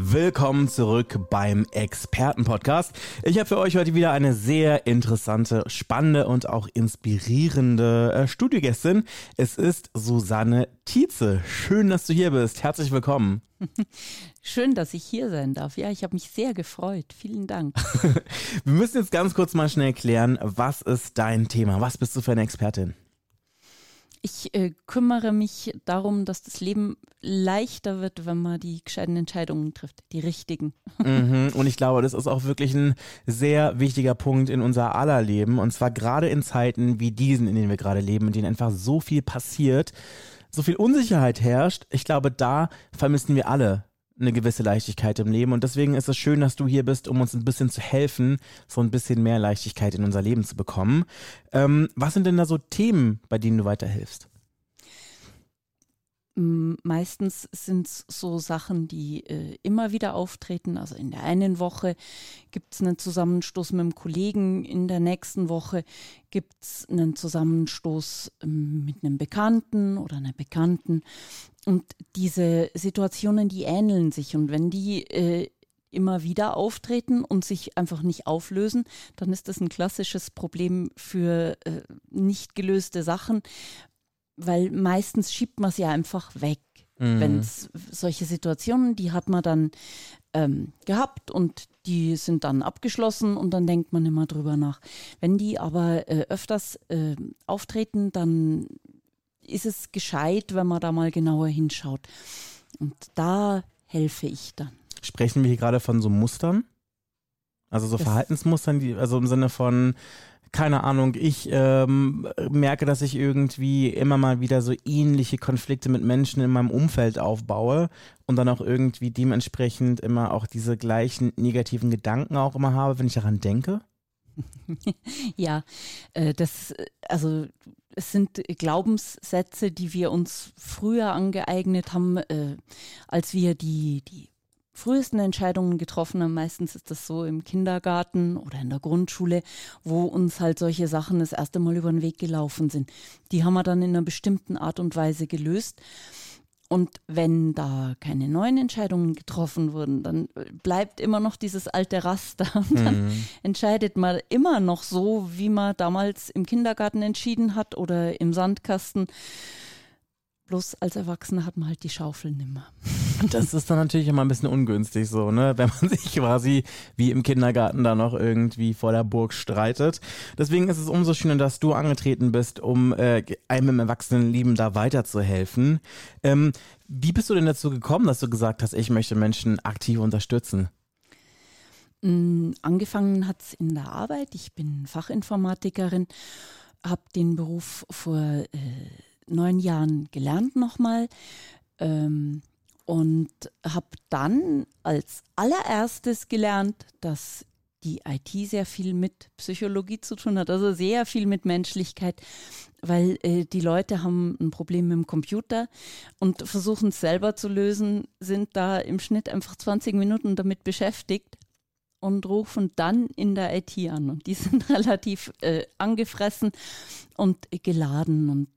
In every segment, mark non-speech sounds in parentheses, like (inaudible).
Willkommen zurück beim Expertenpodcast. Ich habe für euch heute wieder eine sehr interessante, spannende und auch inspirierende äh, Studiogästin. Es ist Susanne Tietze. Schön, dass du hier bist. Herzlich willkommen. (laughs) Schön, dass ich hier sein darf. Ja, ich habe mich sehr gefreut. Vielen Dank. (laughs) Wir müssen jetzt ganz kurz mal schnell klären, was ist dein Thema? Was bist du für eine Expertin? Ich äh, kümmere mich darum, dass das Leben leichter wird, wenn man die gescheiten Entscheidungen trifft, die richtigen. Mhm, (laughs) und ich glaube, das ist auch wirklich ein sehr wichtiger Punkt in unser aller Leben. Und zwar gerade in Zeiten wie diesen, in denen wir gerade leben, in denen einfach so viel passiert, so viel Unsicherheit herrscht. Ich glaube, da vermissen wir alle eine gewisse Leichtigkeit im Leben. Und deswegen ist es schön, dass du hier bist, um uns ein bisschen zu helfen, so ein bisschen mehr Leichtigkeit in unser Leben zu bekommen. Ähm, was sind denn da so Themen, bei denen du weiterhilfst? Meistens sind es so Sachen, die äh, immer wieder auftreten. Also in der einen Woche gibt es einen Zusammenstoß mit einem Kollegen, in der nächsten Woche gibt es einen Zusammenstoß ähm, mit einem Bekannten oder einer Bekannten. Und diese Situationen, die ähneln sich. Und wenn die äh, immer wieder auftreten und sich einfach nicht auflösen, dann ist das ein klassisches Problem für äh, nicht gelöste Sachen, weil meistens schiebt man es ja einfach weg. Mhm. Wenn es solche Situationen, die hat man dann ähm, gehabt und die sind dann abgeschlossen und dann denkt man immer drüber nach. Wenn die aber äh, öfters äh, auftreten, dann ist es gescheit, wenn man da mal genauer hinschaut. Und da helfe ich dann. Sprechen wir hier gerade von so Mustern? Also so das Verhaltensmustern, die, also im Sinne von, keine Ahnung, ich ähm, merke, dass ich irgendwie immer mal wieder so ähnliche Konflikte mit Menschen in meinem Umfeld aufbaue und dann auch irgendwie dementsprechend immer auch diese gleichen negativen Gedanken auch immer habe, wenn ich daran denke? (laughs) ja, äh, das, also es sind Glaubenssätze, die wir uns früher angeeignet haben, äh, als wir die, die frühesten Entscheidungen getroffen haben. Meistens ist das so im Kindergarten oder in der Grundschule, wo uns halt solche Sachen das erste Mal über den Weg gelaufen sind. Die haben wir dann in einer bestimmten Art und Weise gelöst. Und wenn da keine neuen Entscheidungen getroffen wurden, dann bleibt immer noch dieses alte Raster. (laughs) Und dann mhm. entscheidet man immer noch so, wie man damals im Kindergarten entschieden hat oder im Sandkasten. Bloß als Erwachsener hat man halt die Schaufel nimmer. (laughs) Das ist dann natürlich immer ein bisschen ungünstig so, ne? (laughs) Wenn man sich quasi wie im Kindergarten da noch irgendwie vor der Burg streitet. Deswegen ist es umso schöner, dass du angetreten bist, um äh, einem im Erwachsenenleben da weiterzuhelfen. Ähm, wie bist du denn dazu gekommen, dass du gesagt hast, ich möchte Menschen aktiv unterstützen? Mm, angefangen hat es in der Arbeit. Ich bin Fachinformatikerin, habe den Beruf vor äh, neun Jahren gelernt nochmal ähm, und habe dann als allererstes gelernt, dass die IT sehr viel mit Psychologie zu tun hat, also sehr viel mit Menschlichkeit, weil äh, die Leute haben ein Problem mit dem Computer und versuchen es selber zu lösen, sind da im Schnitt einfach 20 Minuten damit beschäftigt und rufen dann in der IT an. Und die (laughs) sind relativ äh, angefressen und geladen und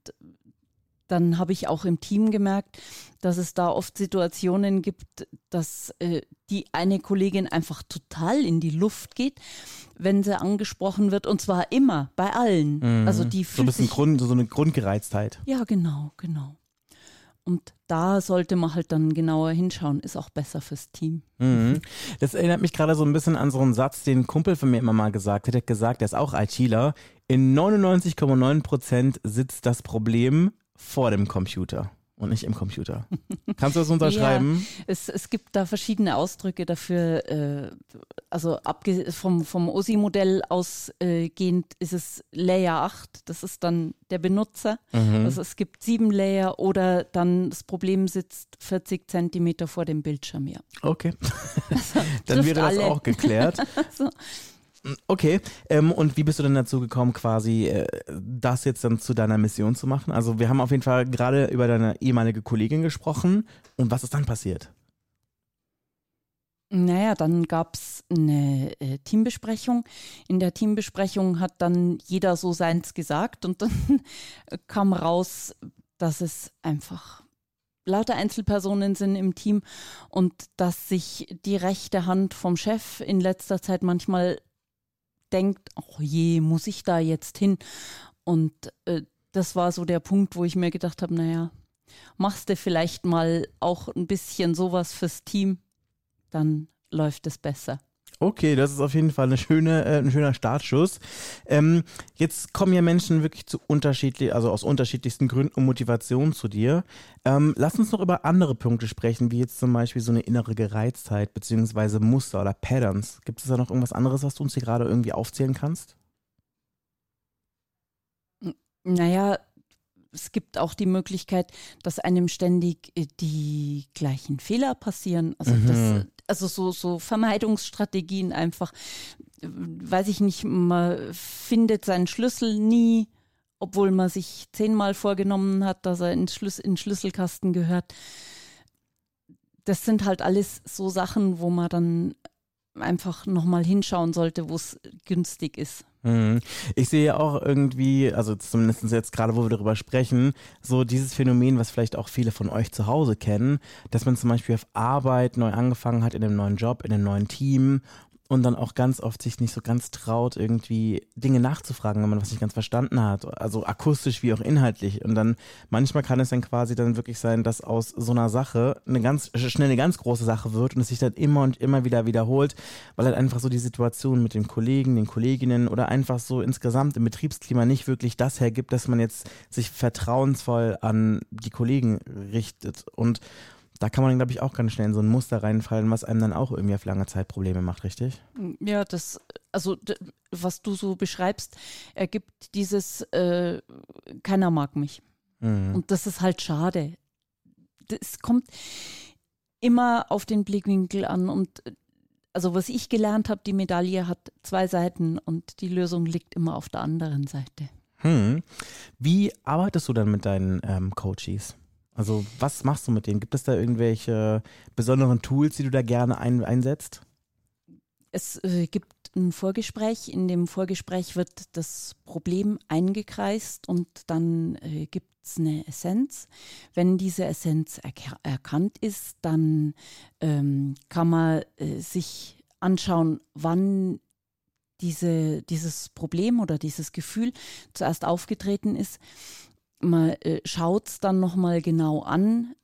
dann habe ich auch im Team gemerkt, dass es da oft Situationen gibt, dass äh, die eine Kollegin einfach total in die Luft geht, wenn sie angesprochen wird und zwar immer bei allen. Mhm. Also die so ein bisschen Grund, so eine Grundgereiztheit. Ja, genau, genau. Und da sollte man halt dann genauer hinschauen, ist auch besser fürs Team. Mhm. Das erinnert mich gerade so ein bisschen an so einen Satz, den ein Kumpel von mir immer mal gesagt hat. Er hat gesagt, er ist auch ITler. In 99,9 Prozent sitzt das Problem vor dem Computer und nicht im Computer. Kannst du das unterschreiben? (laughs) Ja, es, es gibt da verschiedene Ausdrücke dafür. Äh, also vom, vom OSI-Modell ausgehend ist es Layer 8, das ist dann der Benutzer. Mhm. Also es gibt sieben Layer oder dann das Problem sitzt 40 Zentimeter vor dem Bildschirm, ja. Okay. (laughs) Also, dann wäre das alle. auch geklärt. (laughs) also, Okay, ähm, und wie bist du denn dazu gekommen, quasi äh, das jetzt dann zu deiner Mission zu machen? Also wir haben auf jeden Fall gerade über deine ehemalige Kollegin gesprochen und was ist dann passiert? Naja, dann gab es eine äh, Teambesprechung. In der Teambesprechung hat dann jeder so seins gesagt und dann (laughs) kam raus, dass es einfach lauter Einzelpersonen sind im Team und dass sich die rechte Hand vom Chef in letzter Zeit manchmal denkt, oh je, muss ich da jetzt hin? Und äh, das war so der Punkt, wo ich mir gedacht habe, naja, machst du vielleicht mal auch ein bisschen sowas fürs Team, dann läuft es besser. Okay, das ist auf jeden Fall eine schöne, äh, ein schöner Startschuss. Ähm, jetzt kommen ja Menschen wirklich zu unterschiedlich, also aus unterschiedlichsten Gründen und Motivationen zu dir. Ähm, lass uns noch über andere Punkte sprechen, wie jetzt zum Beispiel so eine innere Gereiztheit beziehungsweise Muster oder Patterns. Gibt es da noch irgendwas anderes, was du uns hier gerade irgendwie aufzählen kannst? Naja, es gibt auch die Möglichkeit, dass einem ständig äh, die gleichen Fehler passieren. Also, mhm. das, also so, so Vermeidungsstrategien einfach, weiß ich nicht, man findet seinen Schlüssel nie, obwohl man sich zehnmal vorgenommen hat, dass er in, Schlüs in Schlüsselkasten gehört. Das sind halt alles so Sachen, wo man dann einfach nochmal hinschauen sollte, wo es günstig ist. Mhm. Ich sehe auch irgendwie, also zumindest jetzt gerade, wo wir darüber sprechen, so dieses Phänomen, was vielleicht auch viele von euch zu Hause kennen, dass man zum Beispiel auf Arbeit neu angefangen hat in einem neuen Job, in einem neuen Team und dann auch ganz oft sich nicht so ganz traut, irgendwie Dinge nachzufragen, wenn man was nicht ganz verstanden hat. Also akustisch wie auch inhaltlich. Und dann manchmal kann es dann quasi dann wirklich sein, dass aus so einer Sache eine ganz schnell eine ganz große Sache wird und es sich dann immer und immer wieder wiederholt, weil halt einfach so die Situation mit den Kollegen, den Kolleginnen oder einfach so insgesamt im Betriebsklima nicht wirklich das hergibt, dass man jetzt sich vertrauensvoll an die Kollegen richtet. Und da kann man, glaube ich, auch ganz schnell in so ein Muster reinfallen, was einem dann auch irgendwie auf lange Zeit Probleme macht, richtig? Ja, das, also was du so beschreibst, ergibt dieses äh, keiner mag mich. Mhm. Und das ist halt schade. Es kommt immer auf den Blickwinkel an und also was ich gelernt habe, die Medaille hat zwei Seiten und die Lösung liegt immer auf der anderen Seite. Hm. Wie arbeitest du dann mit deinen ähm, Coaches? Also was machst du mit denen? Gibt es da irgendwelche besonderen Tools, die du da gerne ein, einsetzt? Es äh, gibt ein Vorgespräch. In dem Vorgespräch wird das Problem eingekreist und dann äh, gibt es eine Essenz. Wenn diese Essenz erk erkannt ist, dann ähm, kann man äh, sich anschauen, wann diese, dieses Problem oder dieses Gefühl zuerst aufgetreten ist man äh, schaut es dann nochmal genau an,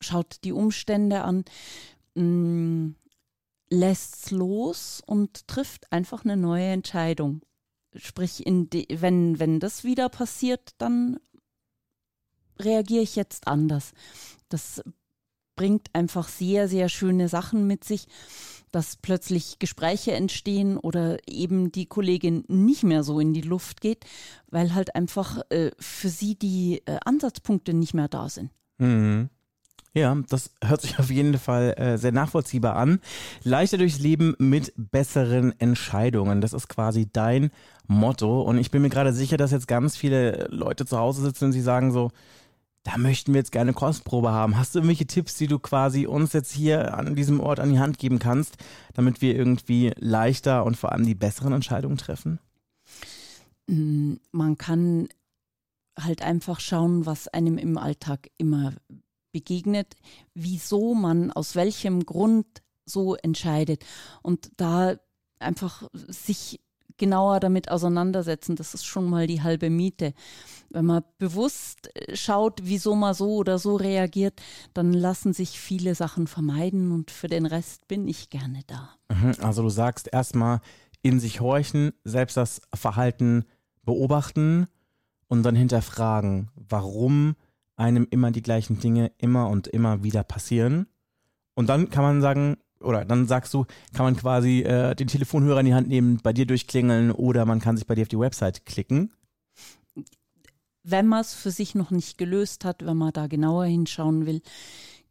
schaut die Umstände an, mm, lässt es los und trifft einfach eine neue Entscheidung. Sprich, wenn, wenn das wieder passiert, dann reagiere ich jetzt anders. Das bringt einfach sehr, sehr schöne Sachen mit sich dass plötzlich Gespräche entstehen oder eben die Kollegin nicht mehr so in die Luft geht, weil halt einfach äh, für sie die äh, Ansatzpunkte nicht mehr da sind. Mhm. Ja, das hört sich auf jeden Fall äh, sehr nachvollziehbar an. Leichter durchs Leben mit besseren Entscheidungen. Das ist quasi dein Motto. Und ich bin mir gerade sicher, dass jetzt ganz viele Leute zu Hause sitzen und sie sagen so, da möchten wir jetzt gerne Kostprobe haben. Hast du irgendwelche Tipps, die du quasi uns jetzt hier an diesem Ort an die Hand geben kannst, damit wir irgendwie leichter und vor allem die besseren Entscheidungen treffen? Mm, man kann halt einfach schauen, was einem im Alltag immer begegnet, wieso man aus welchem Grund so entscheidet und da einfach sich genauer damit auseinandersetzen. Das ist schon mal die halbe Miete. Wenn man bewusst äh, schaut, wieso man so oder so reagiert, dann lassen sich viele Sachen vermeiden und für den Rest bin ich gerne da. Mhm, also du sagst erstmal in sich horchen, selbst das Verhalten beobachten und dann hinterfragen, warum einem immer die gleichen Dinge immer und immer wieder passieren. Und dann kann man sagen, oder dann sagst du, kann man quasi äh, den Telefonhörer in die Hand nehmen, bei dir durchklingeln oder man kann sich bei dir auf die Website klicken. Wenn man es für sich noch nicht gelöst hat, wenn man da genauer hinschauen will,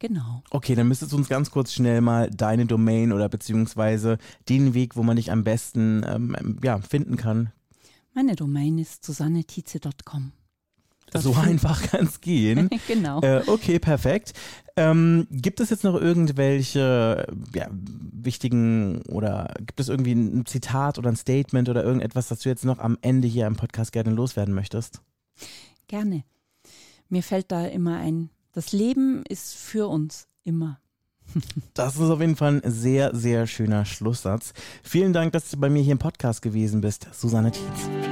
Genau. Okay, dann müsstest du uns ganz kurz schnell mal deine Domain oder beziehungsweise den Weg, wo man dich am besten ähm, ja, finden kann. Meine Domain ist susannetize.com. So (laughs) einfach kann es gehen. (laughs) genau. Äh, okay, perfekt. Ähm, gibt es jetzt noch irgendwelche ja, wichtigen oder gibt es irgendwie ein Zitat oder ein Statement oder irgendetwas, das du jetzt noch am Ende hier im Podcast gerne loswerden möchtest? Gerne. Mir fällt da immer ein, das Leben ist für uns immer. (laughs) Das ist auf jeden Fall ein sehr, sehr schöner Schlusssatz. Vielen Dank, dass du bei mir hier im Podcast gewesen bist, Susanne Tietz.